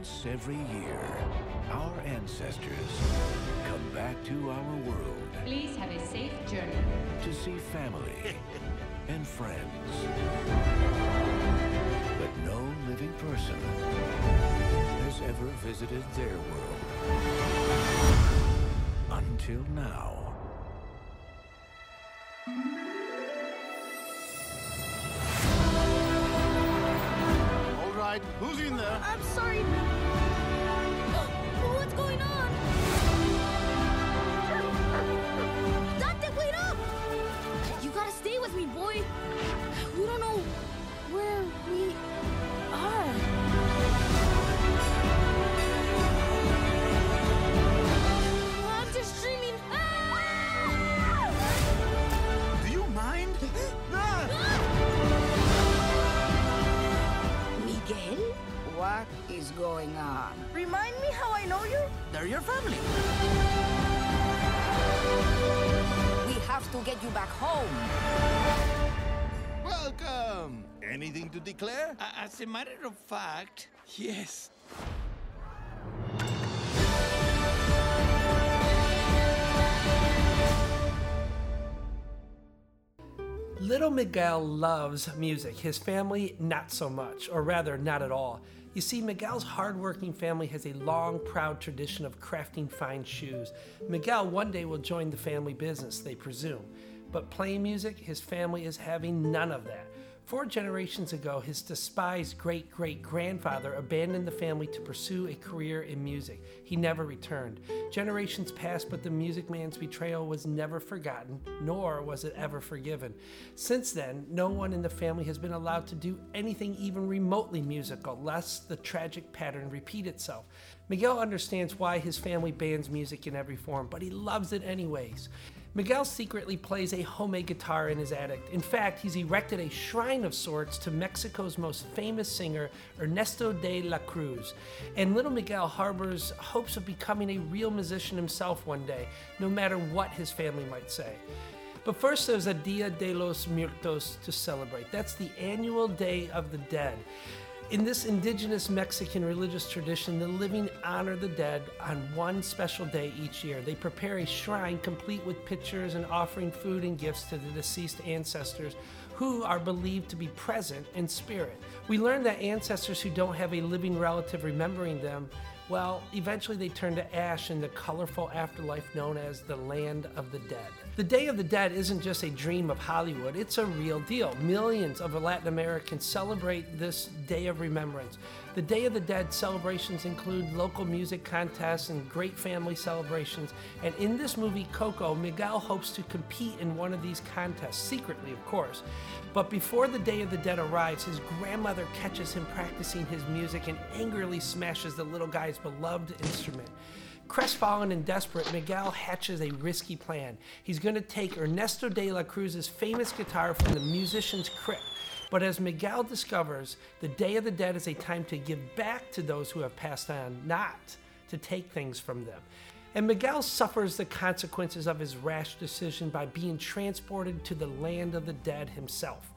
Once every year, our ancestors come back to our world Please have a safe journey. to see family and friends. But no living person has ever visited their world. Until now. I'm sorry. Have to get you back home. Welcome. Anything to declare? A- As a matter of fact, yes. Little Miguel loves music. His family, not so much, or rather, not at all. You see, Miguel's hardworking family has a long, proud tradition of crafting fine shoes. Miguel one day will join the family business, they presume. But playing music, his family is having none of that. Four generations ago, his despised great great grandfather abandoned the family to pursue a career in music. He never returned. Generations passed, but the music man's betrayal was never forgotten, nor was it ever forgiven. Since then, no one in the family has been allowed to do anything even remotely musical, lest the tragic pattern repeat itself. Miguel understands why his family bans music in every form, but he loves it anyways. Miguel secretly plays a homemade guitar in his attic. In fact, he's erected a shrine of sorts to Mexico's most famous singer, Ernesto de la Cruz. And little Miguel harbors hopes of becoming a real musician himself one day, no matter what his family might say. But first, there's a Dia de los Muertos to celebrate. That's the annual Day of the Dead. In this indigenous Mexican religious tradition, the living honor the dead on one special day each year. They prepare a shrine complete with pictures and offering food and gifts to the deceased ancestors who are believed to be present in spirit. We learn that ancestors who don't have a living relative remembering them, well, eventually they turn to ash in the colorful afterlife known as the Land of the Dead. The Day of the Dead isn't just a dream of Hollywood, it's a real deal. Millions of Latin Americans celebrate this day of remembrance. The Day of the Dead celebrations include local music contests and great family celebrations. And in this movie, Coco, Miguel hopes to compete in one of these contests, secretly, of course. But before the Day of the Dead arrives, his grandmother catches him practicing his music and angrily smashes the little guy's beloved instrument. Crestfallen and desperate, Miguel hatches a risky plan. He's going to take Ernesto de la Cruz's famous guitar from the musician's crypt. But as Miguel discovers, the Day of the Dead is a time to give back to those who have passed on, not to take things from them. And Miguel suffers the consequences of his rash decision by being transported to the land of the dead himself.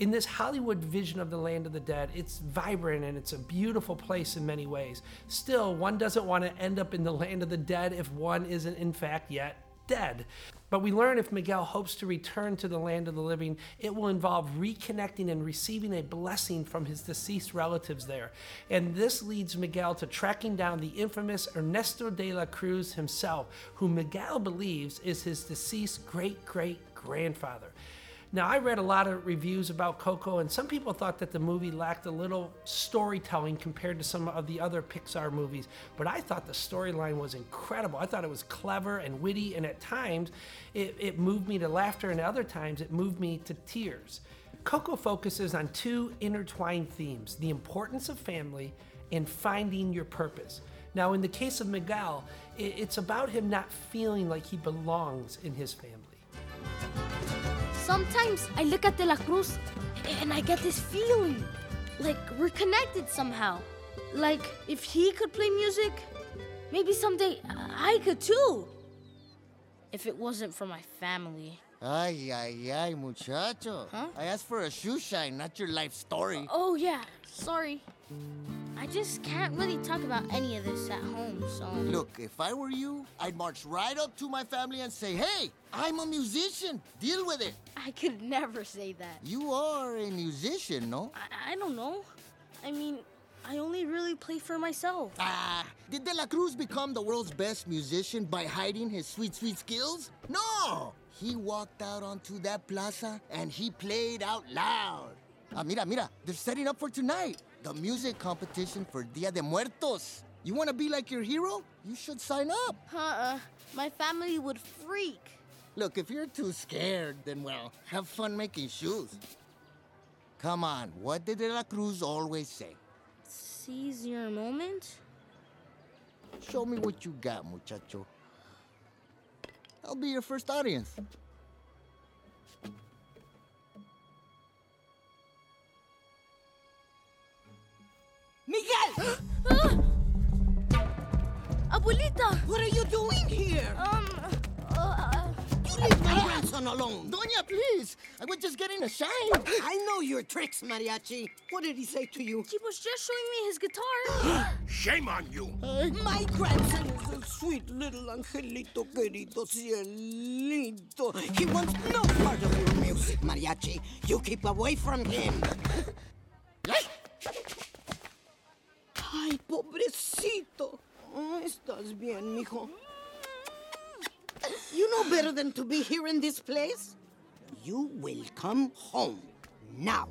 In this Hollywood vision of the land of the dead, it's vibrant and it's a beautiful place in many ways. Still, one doesn't want to end up in the land of the dead if one isn't, in fact, yet dead. But we learn if Miguel hopes to return to the land of the living, it will involve reconnecting and receiving a blessing from his deceased relatives there. And this leads Miguel to tracking down the infamous Ernesto de la Cruz himself, who Miguel believes is his deceased great great grandfather. Now, I read a lot of reviews about Coco, and some people thought that the movie lacked a little storytelling compared to some of the other Pixar movies, but I thought the storyline was incredible. I thought it was clever and witty, and at times it, it moved me to laughter, and other times it moved me to tears. Coco focuses on two intertwined themes the importance of family and finding your purpose. Now, in the case of Miguel, it's about him not feeling like he belongs in his family. Sometimes I look at De La Cruz and I get this feeling like we're connected somehow. Like if he could play music, maybe someday I could too. If it wasn't for my family. Ay, ay, ay, muchacho. Huh? I asked for a shoe shine, not your life story. Oh, yeah, sorry. I just can't really talk about any of this at home, so. Look, if I were you, I'd march right up to my family and say, hey, I'm a musician. Deal with it. I could never say that. You are a musician, no? I, I don't know. I mean, I only really play for myself. Ah, did De La Cruz become the world's best musician by hiding his sweet, sweet skills? No! He walked out onto that plaza and he played out loud. Ah, mira, mira, they're setting up for tonight. The music competition for Dia de Muertos. You want to be like your hero? You should sign up. Uh-uh. My family would freak. Look, if you're too scared, then well, have fun making shoes. Come on, what did De La Cruz always say? Seize your moment? Show me what you got, muchacho. I'll be your first audience. Miguel! Abuelita! What are you doing here? Um, uh, You leave my grandson alone. Doña, please. I was just getting a shine. I know your tricks, Mariachi. What did he say to you? he was just showing me his guitar. Shame on you. My grandson is a sweet little angelito querido cielito. He wants no part of your music, Mariachi. You keep away from him. Ay, pobrecito. Estás bien, mijo. You know better than to be here in this place. You will come home now.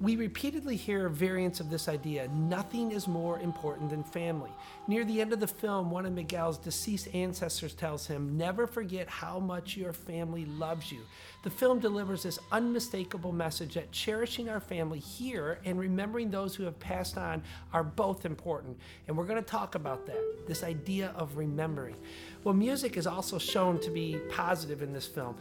We repeatedly hear variants of this idea nothing is more important than family. Near the end of the film, one of Miguel's deceased ancestors tells him, Never forget how much your family loves you. The film delivers this unmistakable message that cherishing our family here and remembering those who have passed on are both important. And we're going to talk about that this idea of remembering. Well, music is also shown to be positive in this film.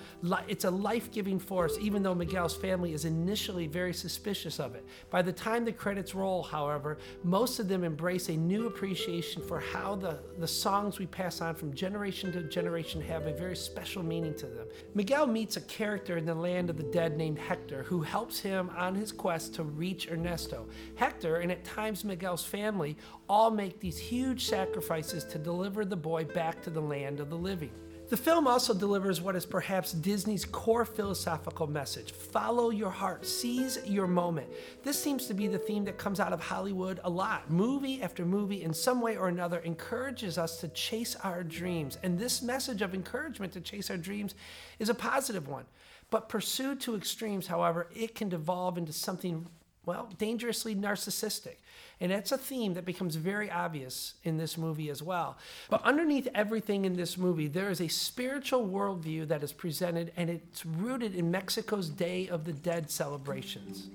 It's a life giving force, even though Miguel's family is initially very suspicious of it. By the time the credits roll, however, most of them embrace a new appreciation for how the, the songs we pass on from generation to generation have a very special meaning to them. Miguel meets a character in the land of the dead named Hector who helps him on his quest to reach Ernesto. Hector, and at times Miguel's family, all make these huge sacrifices to deliver the boy back to the land of the living. The film also delivers what is perhaps Disney's core philosophical message follow your heart, seize your moment. This seems to be the theme that comes out of Hollywood a lot. Movie after movie, in some way or another, encourages us to chase our dreams. And this message of encouragement to chase our dreams is a positive one. But pursued to extremes, however, it can devolve into something well, dangerously narcissistic. And that's a theme that becomes very obvious in this movie as well. But underneath everything in this movie, there is a spiritual worldview that is presented, and it's rooted in Mexico's Day of the Dead celebrations.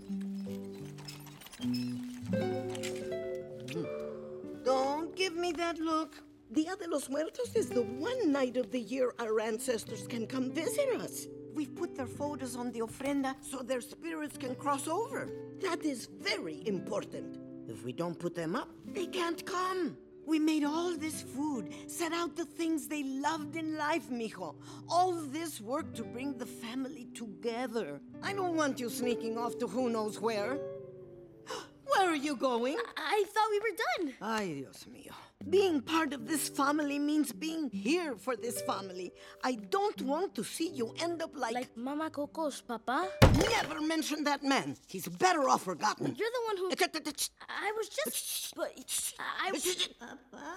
Don't give me that look. Dia de los Muertos is the one night of the year our ancestors can come visit us. We've put their photos on the ofrenda so their spirits can cross over. That is very important. If we don't put them up, they can't come. We made all this food, set out the things they loved in life, mijo. All this work to bring the family together. I don't want you sneaking off to who knows where. Where are you going? I thought we were done. Ay, Dios mío. Being part of this family means being here for this family. I don't want to see you end up like. Like Mama Coco's papa? Never mention that man. He's better off forgotten. You're the one who. I was just. But I. Was. Papa?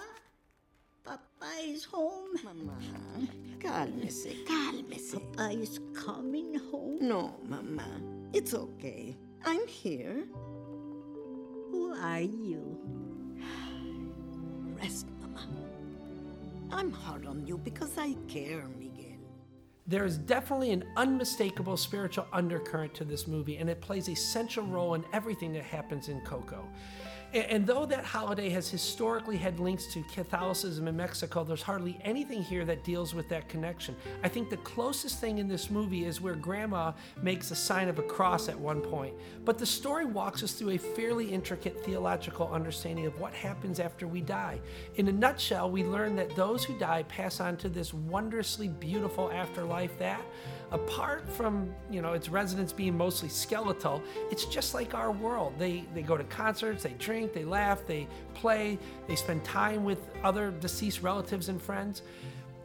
Papa is home. Mamá, cálmese, cálmese. Papa is coming home. No, Mamá. It's okay. I'm here. Who are you? Rest, Mama. I'm hard on you because I care, Miguel. There is definitely an unmistakable spiritual undercurrent to this movie, and it plays a central role in everything that happens in Coco. And though that holiday has historically had links to Catholicism in Mexico, there's hardly anything here that deals with that connection. I think the closest thing in this movie is where Grandma makes a sign of a cross at one point. But the story walks us through a fairly intricate theological understanding of what happens after we die. In a nutshell, we learn that those who die pass on to this wondrously beautiful afterlife that, Apart from, you know, its residents being mostly skeletal, it's just like our world. They they go to concerts, they drink, they laugh, they play, they spend time with other deceased relatives and friends.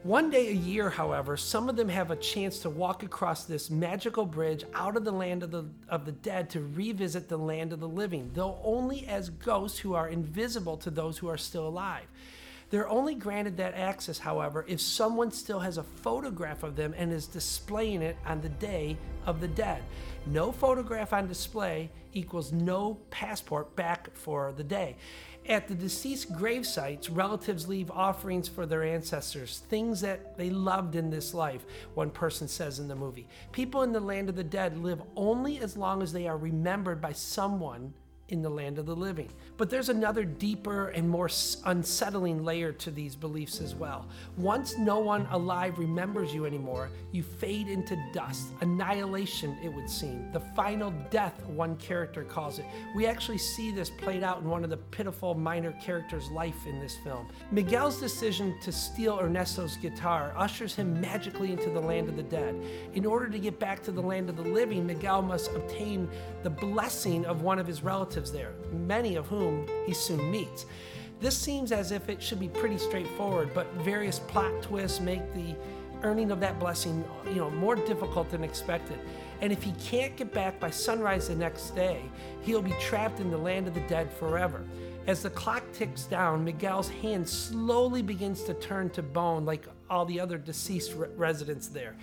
One day a year, however, some of them have a chance to walk across this magical bridge out of the land of the, of the dead to revisit the land of the living, though only as ghosts who are invisible to those who are still alive. They're only granted that access, however, if someone still has a photograph of them and is displaying it on the day of the dead. No photograph on display equals no passport back for the day. At the deceased grave sites, relatives leave offerings for their ancestors, things that they loved in this life, one person says in the movie. People in the land of the dead live only as long as they are remembered by someone in the land of the living. But there's another deeper and more unsettling layer to these beliefs as well. Once no one alive remembers you anymore, you fade into dust, annihilation, it would seem. The final death, one character calls it. We actually see this played out in one of the pitiful minor characters' life in this film. Miguel's decision to steal Ernesto's guitar ushers him magically into the land of the dead. In order to get back to the land of the living, Miguel must obtain the blessing of one of his relatives relatives there, many of whom he soon meets. This seems as if it should be pretty straightforward, but various plot twists make the earning of that blessing, you know, more difficult than expected. And if he can't get back by sunrise the next day, he'll be trapped in the land of the dead forever. As the clock ticks down, Miguel's hand slowly begins to turn to bone like all the other deceased re- residents there.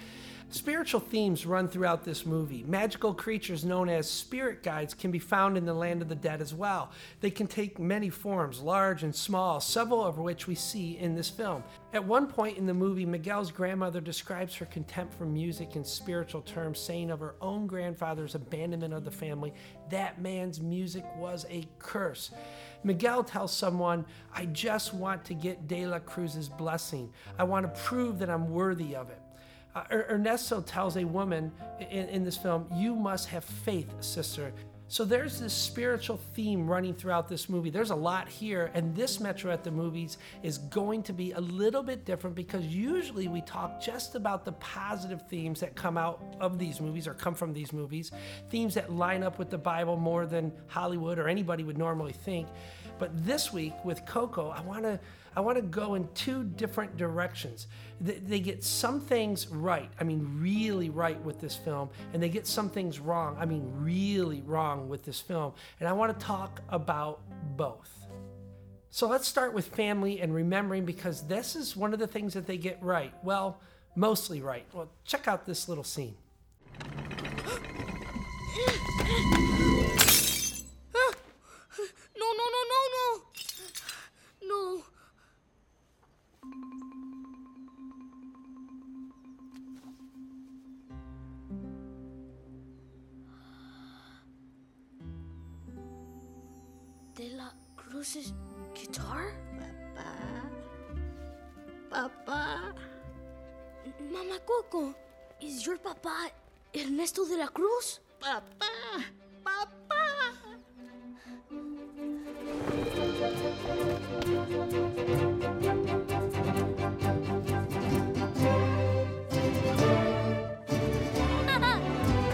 Spiritual themes run throughout this movie. Magical creatures known as spirit guides can be found in the land of the dead as well. They can take many forms, large and small, several of which we see in this film. At one point in the movie, Miguel's grandmother describes her contempt for music in spiritual terms, saying of her own grandfather's abandonment of the family, that man's music was a curse. Miguel tells someone, I just want to get De La Cruz's blessing. I want to prove that I'm worthy of it. Uh, er-, Ernesto tells a woman in, in this film, You must have faith, sister. So there's this spiritual theme running throughout this movie. There's a lot here, and this Metro at the Movies is going to be a little bit different because usually we talk just about the positive themes that come out of these movies or come from these movies, themes that line up with the Bible more than Hollywood or anybody would normally think. But this week with Coco, I want to I want to go in two different directions. They, get some things right, I mean, really right with this film, and they get some things wrong, I mean, really wrong with this film. And I want to talk about both. So let's start with family and remembering because this is one of the things that they get right. Well, mostly right. Well, check out this little scene. Is your papa Ernesto de la Cruz? Papa. Papa.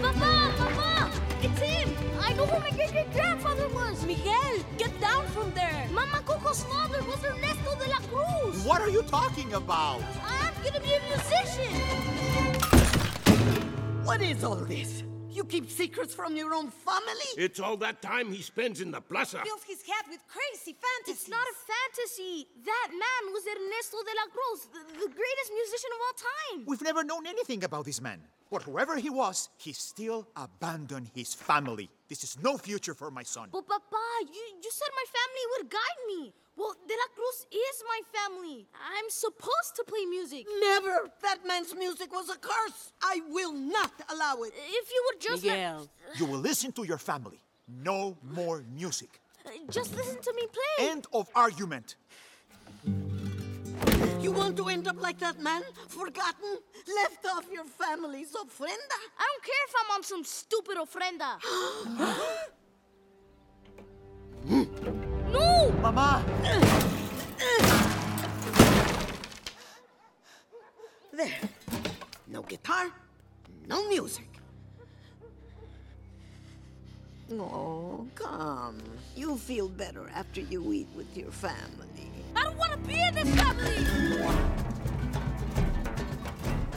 Papa, Papa, it's him. I know who my great great grandfather was. Miguel, get down from there! Mama Coco's father was Ernesto de la Cruz. What are you talking about? I'm gonna be a musician. What is all this? You keep secrets from your own family? It's all that time he spends in the plaza. Fills his head with crazy fantasies. It's not a fantasy. That man was Ernesto de la Cruz, the, the greatest musician of all time. We've never known anything about this man. But whoever he was, he still abandoned his family. This is no future for my son. But Papa, you, you said my family would guide me. Well, De La Cruz is my family. I'm supposed to play music. Never! That man's music was a curse! I will not allow it! If you would just Miguel. You will listen to your family. No more music. uh, just listen to me play. End of argument. You want to end up like that man? Forgotten? Left off your family's ofrenda? I don't care if I'm on some stupid ofrenda. no! Mama! There. No guitar, no music. Oh, come. You'll feel better after you eat with your family. I don't want to be in this family!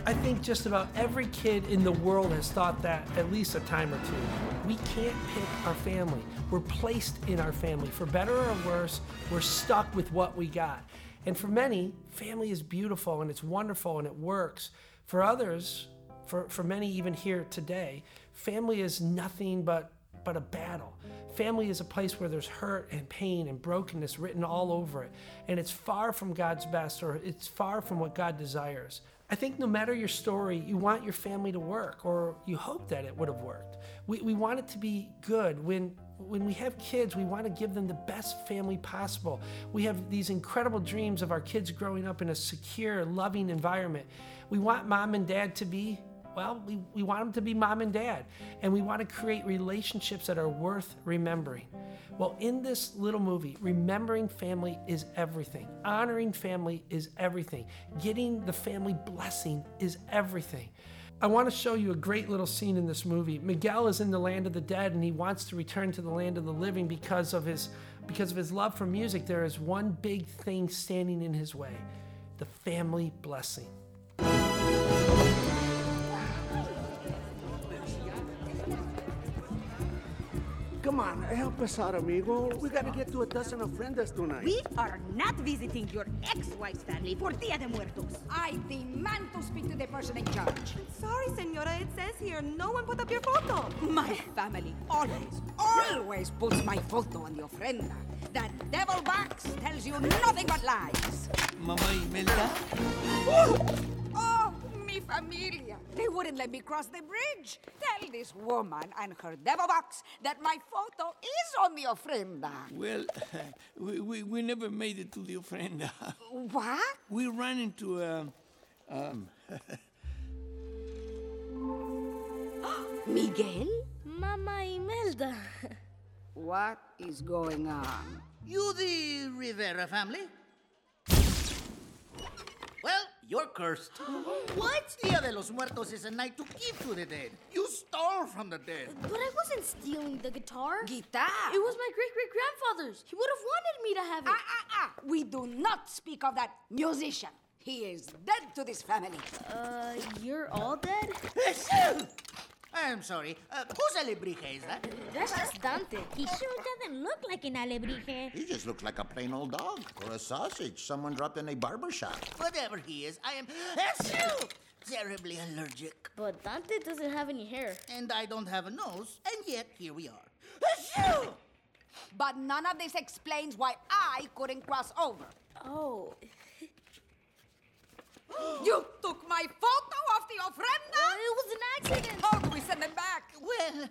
I think just about every kid in the world has thought that at least a time or two. We can't pick our family. We're placed in our family. For better or worse, we're stuck with what we got. And for many, family is beautiful and it's wonderful and it works. For others, for, for many even here today, family is nothing but, but a battle. Family is a place where there's hurt and pain and brokenness written all over it. And it's far from God's best or it's far from what God desires. I think no matter your story, you want your family to work, or you hope that it would have worked. We, we want it to be good. When, when we have kids, we want to give them the best family possible. We have these incredible dreams of our kids growing up in a secure, loving environment. We want mom and dad to be well, we, we want them to be mom and dad, and we want to create relationships that are worth remembering. Well, in this little movie, remembering family is everything. Honoring family is everything. Getting the family blessing is everything. I want to show you a great little scene in this movie. Miguel is in the land of the dead and he wants to return to the land of the living because of his because of his love for music. There is one big thing standing in his way. The family blessing. Come on, help us out, amigo. We gotta get to a dozen of ofrendas tonight. We are not visiting your ex-wife's family for Dia de Muertos. I demand to speak to the person in charge. Sorry, senora. It says here no one put up your photo. My family always, always puts my photo on the ofrenda. That devil box tells you nothing but lies. Mama Imelda? Oh, mi familia. They wouldn't let me cross the bridge. Tell this woman and her devil box that my photo is on the ofrenda. Well, we, we, we never made it to the ofrenda. What? We ran into a. Um, Miguel? Mama Imelda. What is going on? You the Rivera family? Well, you're cursed. What? Dia de los Muertos is a night to give to the dead. You stole from the dead. But I wasn't stealing the guitar. Guitar? It was my great great grandfather's. He would have wanted me to have it. Ah, ah, ah! We do not speak of that musician. He is dead to this family. Uh, you're all dead? I'm sorry. Uh, whose alebrije is that? That's just Dante. He sure doesn't look like an alebrije. He just looks like a plain old dog or a sausage someone dropped in a barber shop. Whatever he is, I am Achoo! terribly allergic. But Dante doesn't have any hair. And I don't have a nose, and yet here we are. Achoo! But none of this explains why I couldn't cross over. Oh. You took my photo of the ofrenda? Oh, it was an accident. How do we send them back? Well,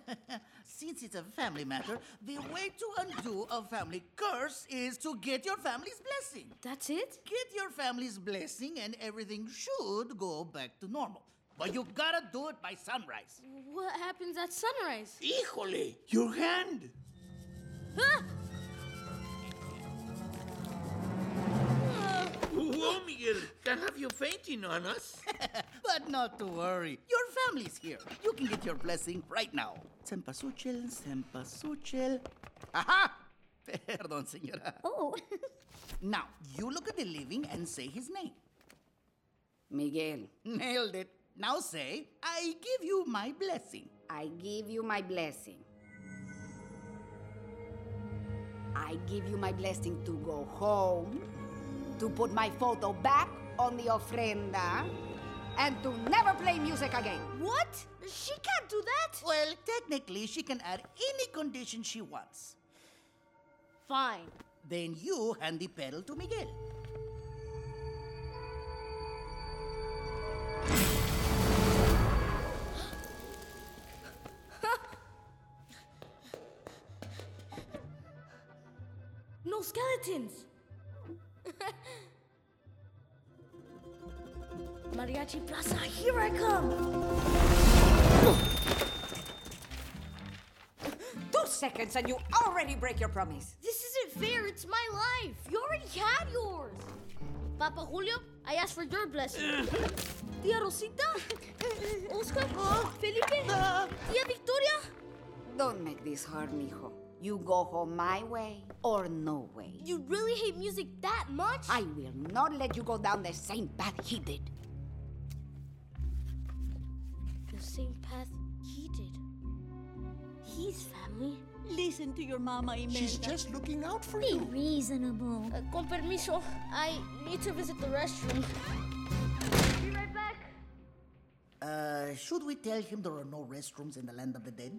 since it's a family matter, the way to undo a family curse is to get your family's blessing. That's it? Get your family's blessing, and everything should go back to normal. But you gotta do it by sunrise. What happens at sunrise? Híjole, your hand. Huh? Whoa, Miguel, can have you fainting on us. but not to worry. Your family's here. You can get your blessing right now. Cempasúchil, cempasúchil. Aha! Perdón, señora. Oh. now, you look at the living and say his name. Miguel. Nailed it. Now say, I give you my blessing. I give you my blessing. I give you my blessing to go home, to put my photo back on the ofrenda, and to never play music again. What? She can't do that. Well, technically, she can add any condition she wants. Fine. Then you hand the petal to Miguel. no skeletons. Mariachi Plaza, here I come. Two seconds and you already break your promise. This isn't fair. It's my life. You already had yours. Papa Julio, I asked for your blessing. Tia Rosita? Oscar? Felipe? Uh. Tia Victoria? Don't make this hard, mijo. You go home my way or no way. You really hate music that much? I will not let you go down the same path he did. Same path he did. He's family. Listen to your mama, Imelda. She's just looking out for Be you. Be reasonable. Uh, con permiso, I need to visit the restroom. Be right back. Uh, should we tell him there are no restrooms in the land of the dead?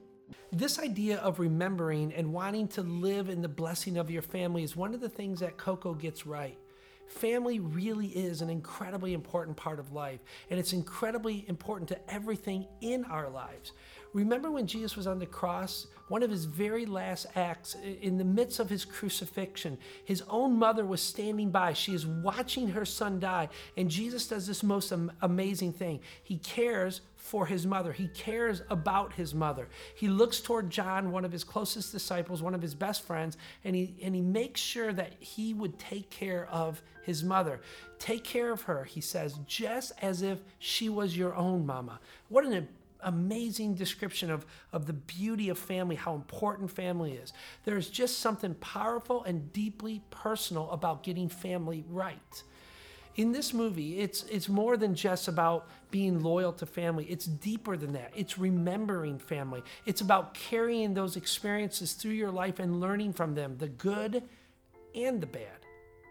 This idea of remembering and wanting to live in the blessing of your family is one of the things that Coco gets right. Family really is an incredibly important part of life, and it's incredibly important to everything in our lives. Remember when Jesus was on the cross? One of his very last acts, in the midst of his crucifixion, his own mother was standing by. She is watching her son die, and Jesus does this most amazing thing. He cares for his mother, he cares about his mother. He looks toward John, one of his closest disciples, one of his best friends, and he, and he makes sure that he would take care of his mother. Take care of her, he says, just as if she was your own mama. What an amazing description of, of the beauty of family, how important family is. There's just something powerful and deeply personal about getting family right. In this movie, it's it's more than just about being loyal to family. It's deeper than that. It's remembering family. It's about carrying those experiences through your life and learning from them, the good and the bad.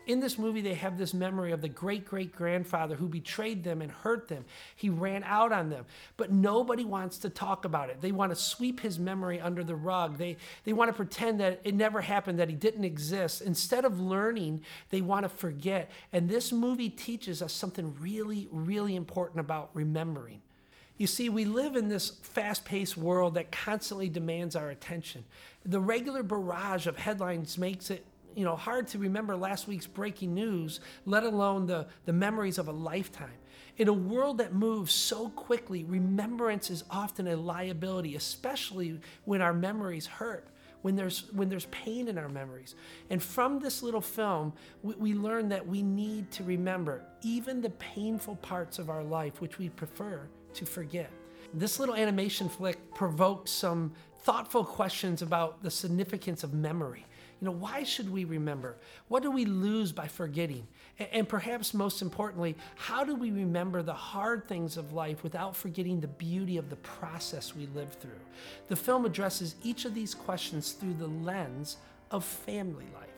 In this movie, they have this memory of the great great grandfather who betrayed them and hurt them. He ran out on them, but nobody wants to talk about it. They want to sweep his memory under the rug. They, they want to pretend that it never happened, that he didn't exist. Instead of learning, they want to forget. And this movie teaches us something really, really important about remembering. You see, we live in this fast paced world that constantly demands our attention. The regular barrage of headlines makes it you know hard to remember last week's breaking news let alone the, the memories of a lifetime. In a world that moves so quickly remembrance is often a liability especially when our memories hurt when there's when there's pain in our memories. And from this little film we, we learn that we need to remember even the painful parts of our life which we prefer to forget. This little animation flick provoked some thoughtful questions about the significance of memory you know, why should we remember? What do we lose by forgetting? And perhaps most importantly, how do we remember the hard things of life without forgetting the beauty of the process we live through? The film addresses each of these questions through the lens of family life.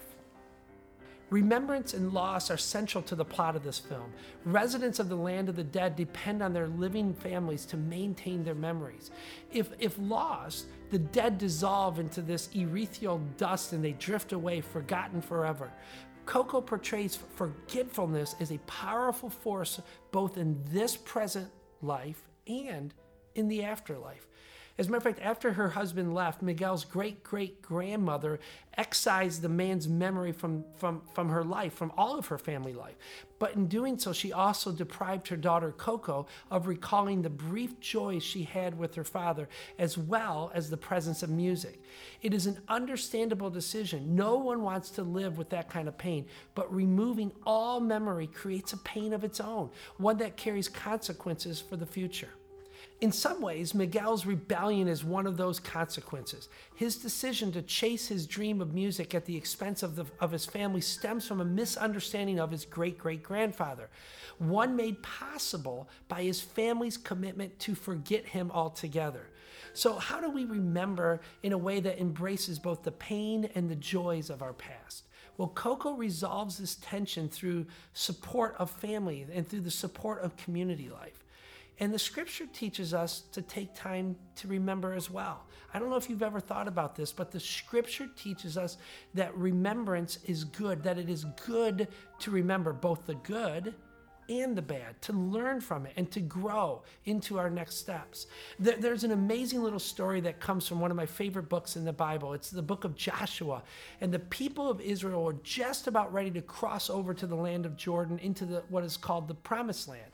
Remembrance and loss are central to the plot of this film. Residents of the land of the dead depend on their living families to maintain their memories. If, if lost, the dead dissolve into this ethereal dust and they drift away, forgotten forever. Coco portrays forgetfulness as a powerful force both in this present life and in the afterlife. As a matter of fact, after her husband left, Miguel's great great grandmother excised the man's memory from, from, from her life, from all of her family life. But in doing so, she also deprived her daughter Coco of recalling the brief joys she had with her father, as well as the presence of music. It is an understandable decision. No one wants to live with that kind of pain, but removing all memory creates a pain of its own, one that carries consequences for the future. In some ways, Miguel's rebellion is one of those consequences. His decision to chase his dream of music at the expense of, the, of his family stems from a misunderstanding of his great great grandfather, one made possible by his family's commitment to forget him altogether. So, how do we remember in a way that embraces both the pain and the joys of our past? Well, Coco resolves this tension through support of family and through the support of community life. And the scripture teaches us to take time to remember as well. I don't know if you've ever thought about this, but the scripture teaches us that remembrance is good, that it is good to remember both the good and the bad, to learn from it and to grow into our next steps. There's an amazing little story that comes from one of my favorite books in the Bible. It's the book of Joshua. And the people of Israel were just about ready to cross over to the land of Jordan into the, what is called the promised land.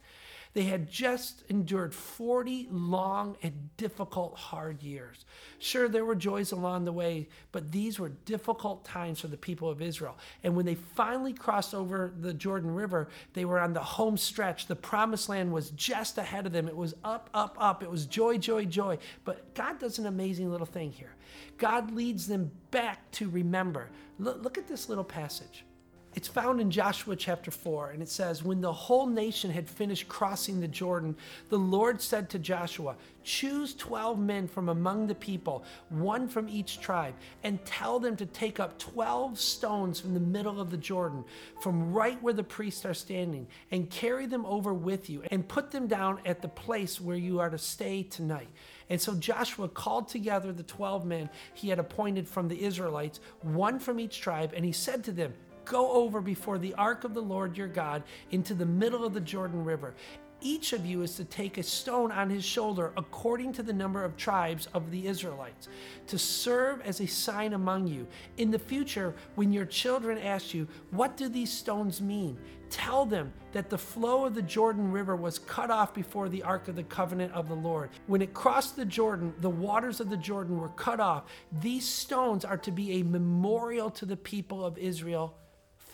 They had just endured 40 long and difficult, hard years. Sure, there were joys along the way, but these were difficult times for the people of Israel. And when they finally crossed over the Jordan River, they were on the home stretch. The promised land was just ahead of them. It was up, up, up. It was joy, joy, joy. But God does an amazing little thing here. God leads them back to remember. Look, look at this little passage. It's found in Joshua chapter 4, and it says, When the whole nation had finished crossing the Jordan, the Lord said to Joshua, Choose 12 men from among the people, one from each tribe, and tell them to take up 12 stones from the middle of the Jordan, from right where the priests are standing, and carry them over with you, and put them down at the place where you are to stay tonight. And so Joshua called together the 12 men he had appointed from the Israelites, one from each tribe, and he said to them, Go over before the ark of the Lord your God into the middle of the Jordan River. Each of you is to take a stone on his shoulder according to the number of tribes of the Israelites, to serve as a sign among you. In the future, when your children ask you, What do these stones mean? Tell them that the flow of the Jordan River was cut off before the Ark of the Covenant of the Lord. When it crossed the Jordan, the waters of the Jordan were cut off. These stones are to be a memorial to the people of Israel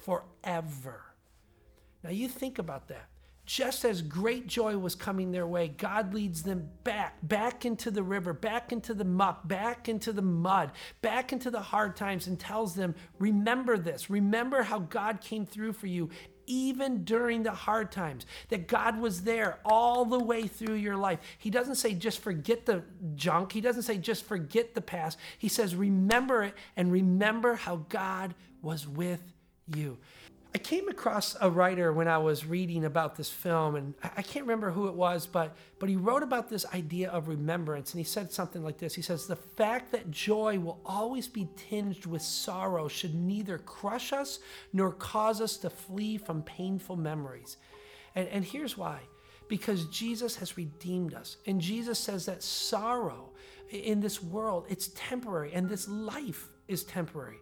forever. Now, you think about that. Just as great joy was coming their way, God leads them back, back into the river, back into the muck, back into the mud, back into the hard times, and tells them, Remember this. Remember how God came through for you even during the hard times, that God was there all the way through your life. He doesn't say just forget the junk, He doesn't say just forget the past. He says remember it and remember how God was with you. I came across a writer when I was reading about this film, and I can't remember who it was, but but he wrote about this idea of remembrance, and he said something like this. He says, "The fact that joy will always be tinged with sorrow should neither crush us nor cause us to flee from painful memories." And, and here's why: because Jesus has redeemed us, and Jesus says that sorrow in this world it's temporary, and this life is temporary.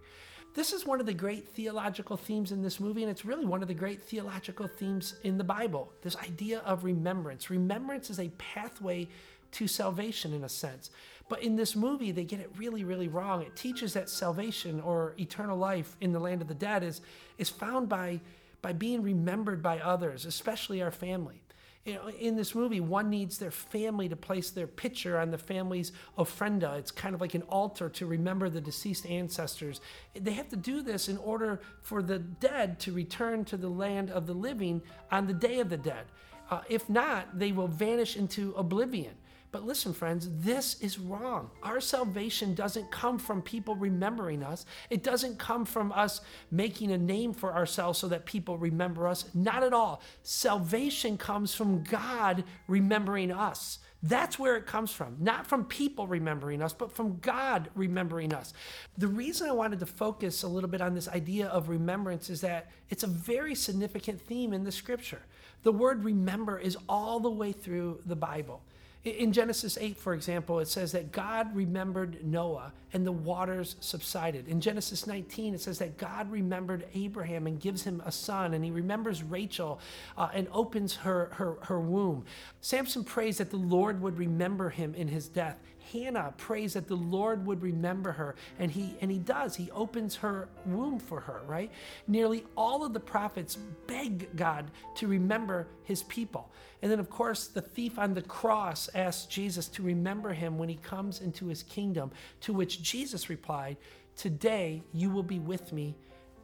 This is one of the great theological themes in this movie, and it's really one of the great theological themes in the Bible this idea of remembrance. Remembrance is a pathway to salvation in a sense. But in this movie, they get it really, really wrong. It teaches that salvation or eternal life in the land of the dead is, is found by, by being remembered by others, especially our family you know, in this movie, one needs their family to place their picture on the family's ofrenda. It's kind of like an altar to remember the deceased ancestors. They have to do this in order for the dead to return to the land of the living on the day of the dead. Uh, if not, they will vanish into oblivion. But listen, friends, this is wrong. Our salvation doesn't come from people remembering us. It doesn't come from us making a name for ourselves so that people remember us. Not at all. Salvation comes from God remembering us. That's where it comes from. Not from people remembering us, but from God remembering us. The reason I wanted to focus a little bit on this idea of remembrance is that it's a very significant theme in the scripture. The word remember is all the way through the Bible. In Genesis 8, for example, it says that God remembered Noah and the waters subsided. In Genesis 19, it says that God remembered Abraham and gives him a son, and he remembers Rachel uh, and opens her, her, her womb. Samson prays that the Lord would remember him in his death. Hannah prays that the Lord would remember her, and he and he does. He opens her womb for her, right? Nearly all of the prophets beg God to remember his people. And then of course, the thief on the cross asks Jesus to remember him when he comes into his kingdom, to which Jesus replied, "Today you will be with me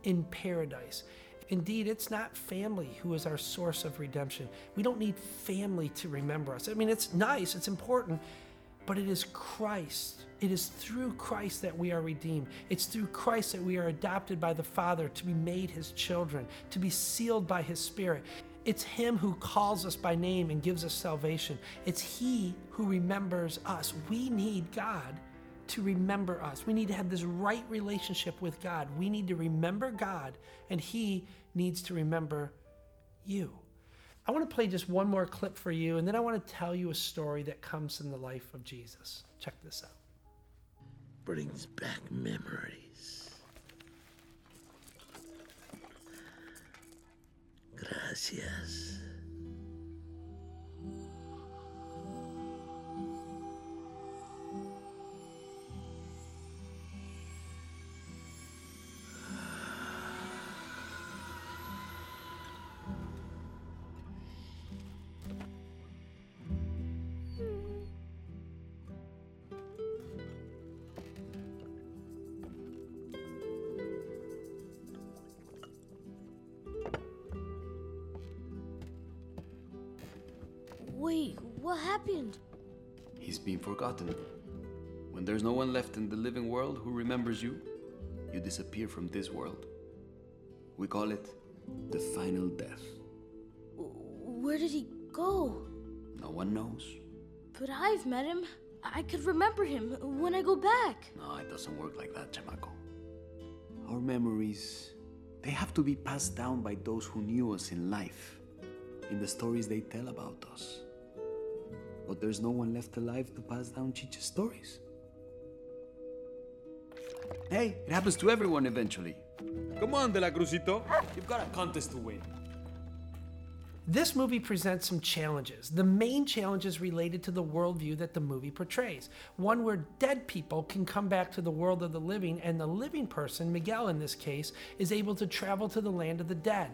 in paradise." Indeed, it's not family who is our source of redemption. We don't need family to remember us. I mean, it's nice, it's important, but it is Christ. It is through Christ that we are redeemed. It's through Christ that we are adopted by the Father to be made his children, to be sealed by his Spirit. It's Him who calls us by name and gives us salvation. It's He who remembers us. We need God to remember us. We need to have this right relationship with God. We need to remember God, and He needs to remember you. I want to play just one more clip for you, and then I want to tell you a story that comes from the life of Jesus. Check this out. Brings back memories. Gracias. Wait, what happened? He's been forgotten. When there's no one left in the living world who remembers you, you disappear from this world. We call it the final death. Where did he go? No one knows. But I've met him. I could remember him when I go back. No, it doesn't work like that, Chamaco. Our memories, they have to be passed down by those who knew us in life, in the stories they tell about us. But there's no one left alive to pass down Chicha's stories. Hey, it happens to everyone eventually. Come on, De La Cruzito. You've got a contest to win. This movie presents some challenges. The main challenge is related to the worldview that the movie portrays. One where dead people can come back to the world of the living, and the living person, Miguel in this case, is able to travel to the land of the dead.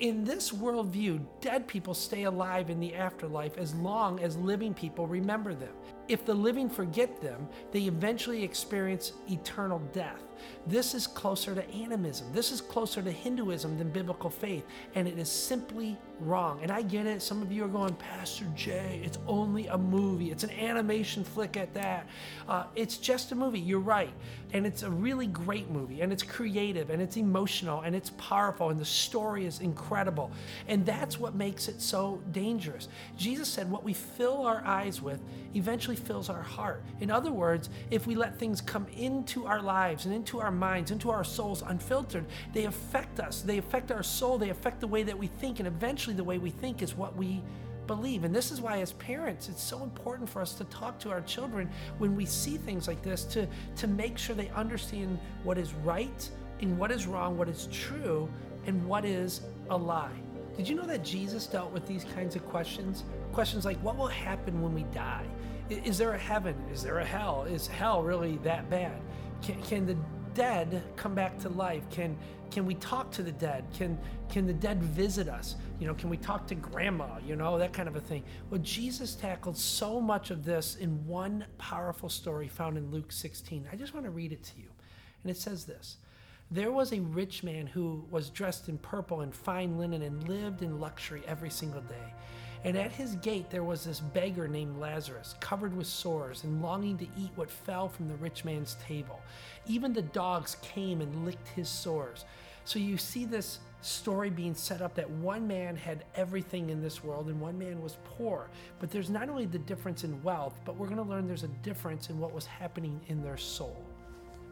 In this worldview, dead people stay alive in the afterlife as long as living people remember them. If the living forget them, they eventually experience eternal death. This is closer to animism. This is closer to Hinduism than biblical faith, and it is simply wrong. And I get it. Some of you are going, Pastor Jay, it's only a movie. It's an animation flick at that. Uh, it's just a movie. You're right. And it's a really great movie, and it's creative, and it's emotional, and it's powerful, and the story is incredible. And that's what makes it so dangerous. Jesus said, What we fill our eyes with eventually fills our heart. In other words, if we let things come into our lives and into our minds, into our souls unfiltered, they affect us. They affect our soul. They affect the way that we think. And eventually, the way we think is what we believe. And this is why, as parents, it's so important for us to talk to our children when we see things like this to, to make sure they understand what is right and what is wrong, what is true, and what is a lie. Did you know that Jesus dealt with these kinds of questions? Questions like, what will happen when we die? Is there a heaven? Is there a hell? Is hell really that bad? Can, can the dead come back to life? Can can we talk to the dead? Can can the dead visit us? You know, can we talk to grandma? You know, that kind of a thing. Well, Jesus tackled so much of this in one powerful story found in Luke 16. I just want to read it to you. And it says this. There was a rich man who was dressed in purple and fine linen and lived in luxury every single day. And at his gate there was this beggar named Lazarus, covered with sores and longing to eat what fell from the rich man's table. Even the dogs came and licked his sores. So you see this story being set up that one man had everything in this world and one man was poor. But there's not only the difference in wealth, but we're going to learn there's a difference in what was happening in their soul.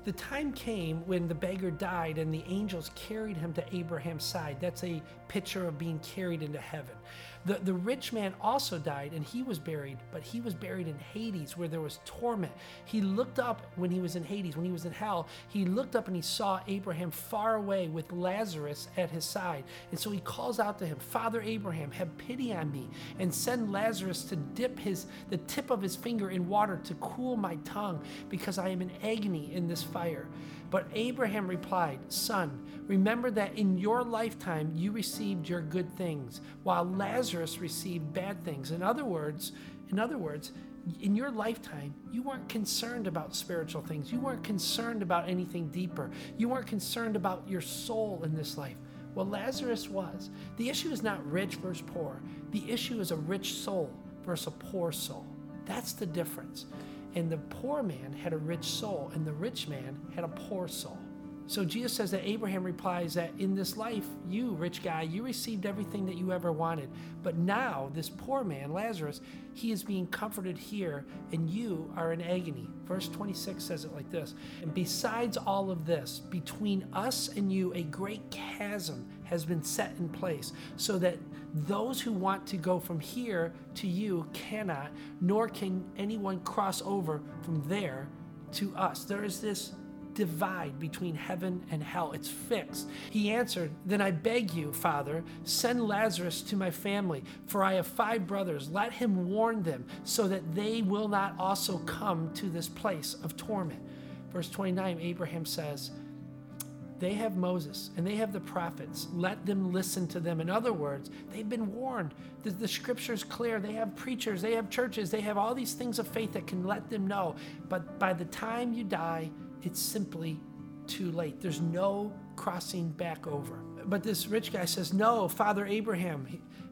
The time came when the beggar died and the angels carried him to Abraham's side. That's a picture of being carried into heaven. The, the rich man also died and he was buried, but he was buried in Hades where there was torment. He looked up when he was in Hades, when he was in hell, he looked up and he saw Abraham far away with Lazarus at his side. And so he calls out to him, Father Abraham, have pity on me and send Lazarus to dip his the tip of his finger in water to cool my tongue because I am in agony in this fire. But Abraham replied, Son, remember that in your lifetime you received your good things, while Lazarus received bad things. In other words, in other words, in your lifetime, you weren't concerned about spiritual things. You weren't concerned about anything deeper. You weren't concerned about your soul in this life. Well, Lazarus was. The issue is not rich versus poor. The issue is a rich soul versus a poor soul. That's the difference. And the poor man had a rich soul, and the rich man had a poor soul. So Jesus says that Abraham replies that in this life, you, rich guy, you received everything that you ever wanted. But now, this poor man, Lazarus, he is being comforted here, and you are in agony. Verse 26 says it like this And besides all of this, between us and you, a great chasm has been set in place, so that those who want to go from here to you cannot, nor can anyone cross over from there to us. There is this divide between heaven and hell. It's fixed. He answered, Then I beg you, Father, send Lazarus to my family, for I have five brothers. Let him warn them, so that they will not also come to this place of torment. Verse 29, Abraham says, they have Moses and they have the prophets. Let them listen to them. In other words, they've been warned. The, the scripture's clear. They have preachers, they have churches, they have all these things of faith that can let them know. But by the time you die, it's simply too late. There's no crossing back over. But this rich guy says, No, Father Abraham,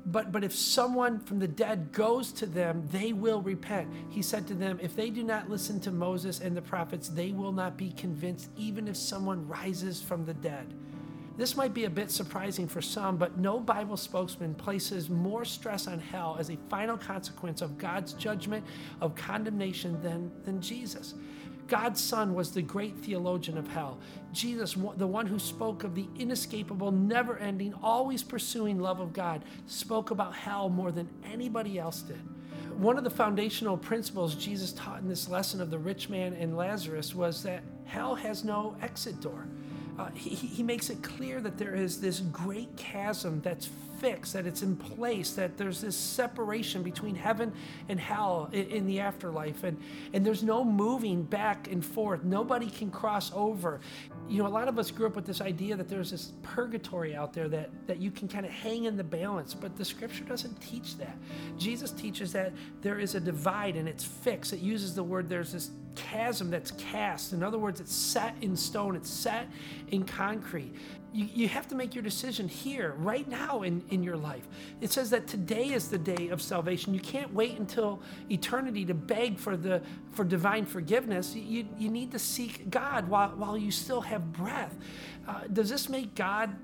But, but if someone from the dead goes to them, they will repent. He said to them, If they do not listen to Moses and the prophets, they will not be convinced, even if someone rises from the dead. This might be a bit surprising for some, but no Bible spokesman places more stress on hell as a final consequence of God's judgment of condemnation than, than Jesus. God's Son was the great theologian of hell. Jesus, the one who spoke of the inescapable, never ending, always pursuing love of God, spoke about hell more than anybody else did. One of the foundational principles Jesus taught in this lesson of the rich man and Lazarus was that hell has no exit door uh, he, he makes it clear that there is this great chasm that's fixed, that it's in place, that there's this separation between heaven and hell in, in, the afterlife. And, and there's no moving back and forth. Nobody can cross over. You know, a lot of us grew up with this idea that there's this purgatory out there that, that you can kind of hang in the balance, but the scripture doesn't teach that. Jesus teaches that there is a divide and it's fixed. It uses the word there's this chasm that's cast. In other words, it's set in stone, it's set in concrete. You, you have to make your decision here, right now in, in your life. It says that today is the day of salvation. You can't wait until eternity to beg for the for divine forgiveness. You, you need to seek God while, while you still have breath. Uh, does this make God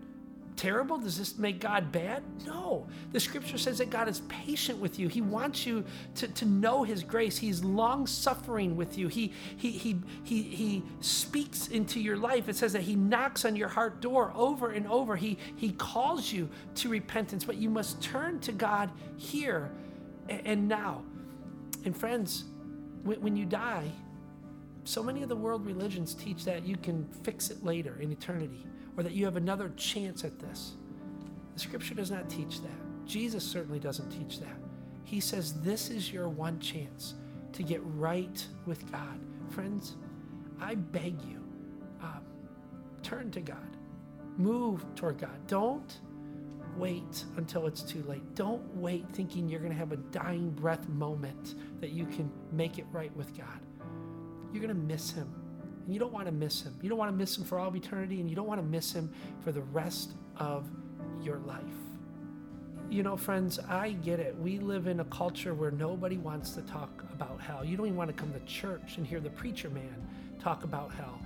terrible? Does this make God bad? No. The scripture says that God is patient with you. He wants you to, to know his grace. He's long suffering with you. He, he, he, he, he speaks into your life. It says that he knocks on your heart door over and over. He, he calls you to repentance, but you must turn to God here and now. And friends, when you die, so many of the world religions teach that you can fix it later in eternity or that you have another chance at this. The scripture does not teach that. Jesus certainly doesn't teach that. He says this is your one chance to get right with God. Friends, I beg you, uh, turn to God, move toward God. Don't wait until it's too late. Don't wait thinking you're going to have a dying breath moment that you can make it right with God. You're going to miss Him and you don't want to miss him. You don't want to miss him for all of eternity, and you don't want to miss him for the rest of your life. You know, friends, I get it. We live in a culture where nobody wants to talk about hell. You don't even want to come to church and hear the preacher man talk about hell.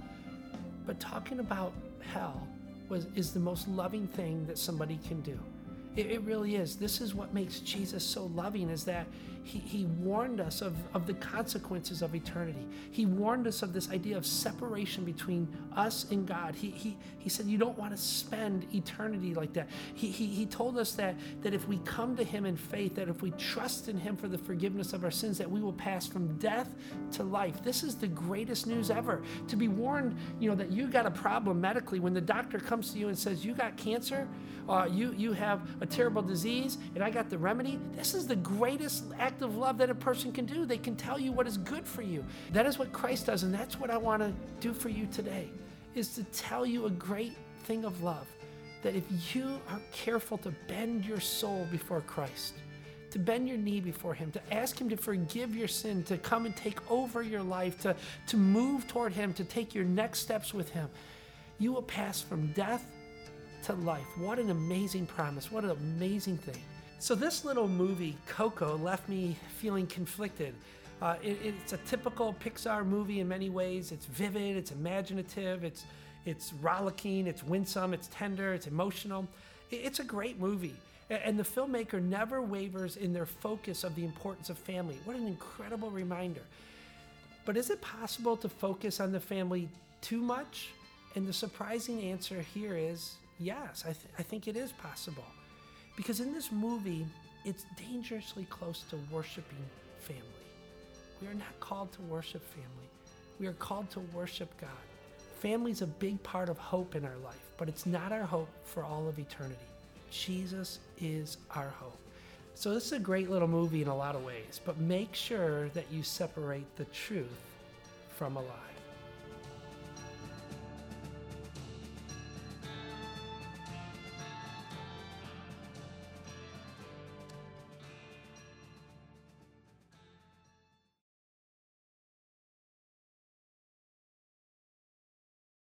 But talking about hell was, is the most loving thing that somebody can do. It, it really is. This is what makes Jesus so loving is that he, he warned us of, of the consequences of eternity. He warned us of this idea of separation between us and God. He, he, he said, You don't want to spend eternity like that. He, he, he told us that, that if we come to Him in faith, that if we trust in Him for the forgiveness of our sins, that we will pass from death to life. This is the greatest news ever. To be warned, you know, that you got a problem medically when the doctor comes to you and says, You got cancer, uh, you, you have a terrible disease, and I got the remedy. This is the greatest act of love that a person can do. They can tell you what is good for you. That is what Christ does, and that's what I want to do for you today, is to tell you a great thing of love. That if you are careful to bend your soul before Christ, to bend your knee before Him, to ask Him to forgive your sin, to come and take over your life, to, to move toward Him, to take your next steps with Him, you will pass from death to life. What an amazing promise. What an amazing thing. So, this little movie, Coco, left me feeling conflicted. Uh, it, it's a typical Pixar movie in many ways. It's vivid, it's imaginative, it's, it's rollicking, it's winsome, it's tender, it's emotional. It, it's a great movie. And the filmmaker never wavers in their focus of the importance of family. What an incredible reminder. But is it possible to focus on the family too much? And the surprising answer here is yes, I, th- I think it is possible. Because in this movie, it's dangerously close to worshiping family. We are not called to worship family, we are called to worship God. Family is a big part of hope in our life, but it's not our hope for all of eternity. Jesus is our hope. So, this is a great little movie in a lot of ways, but make sure that you separate the truth from a lie.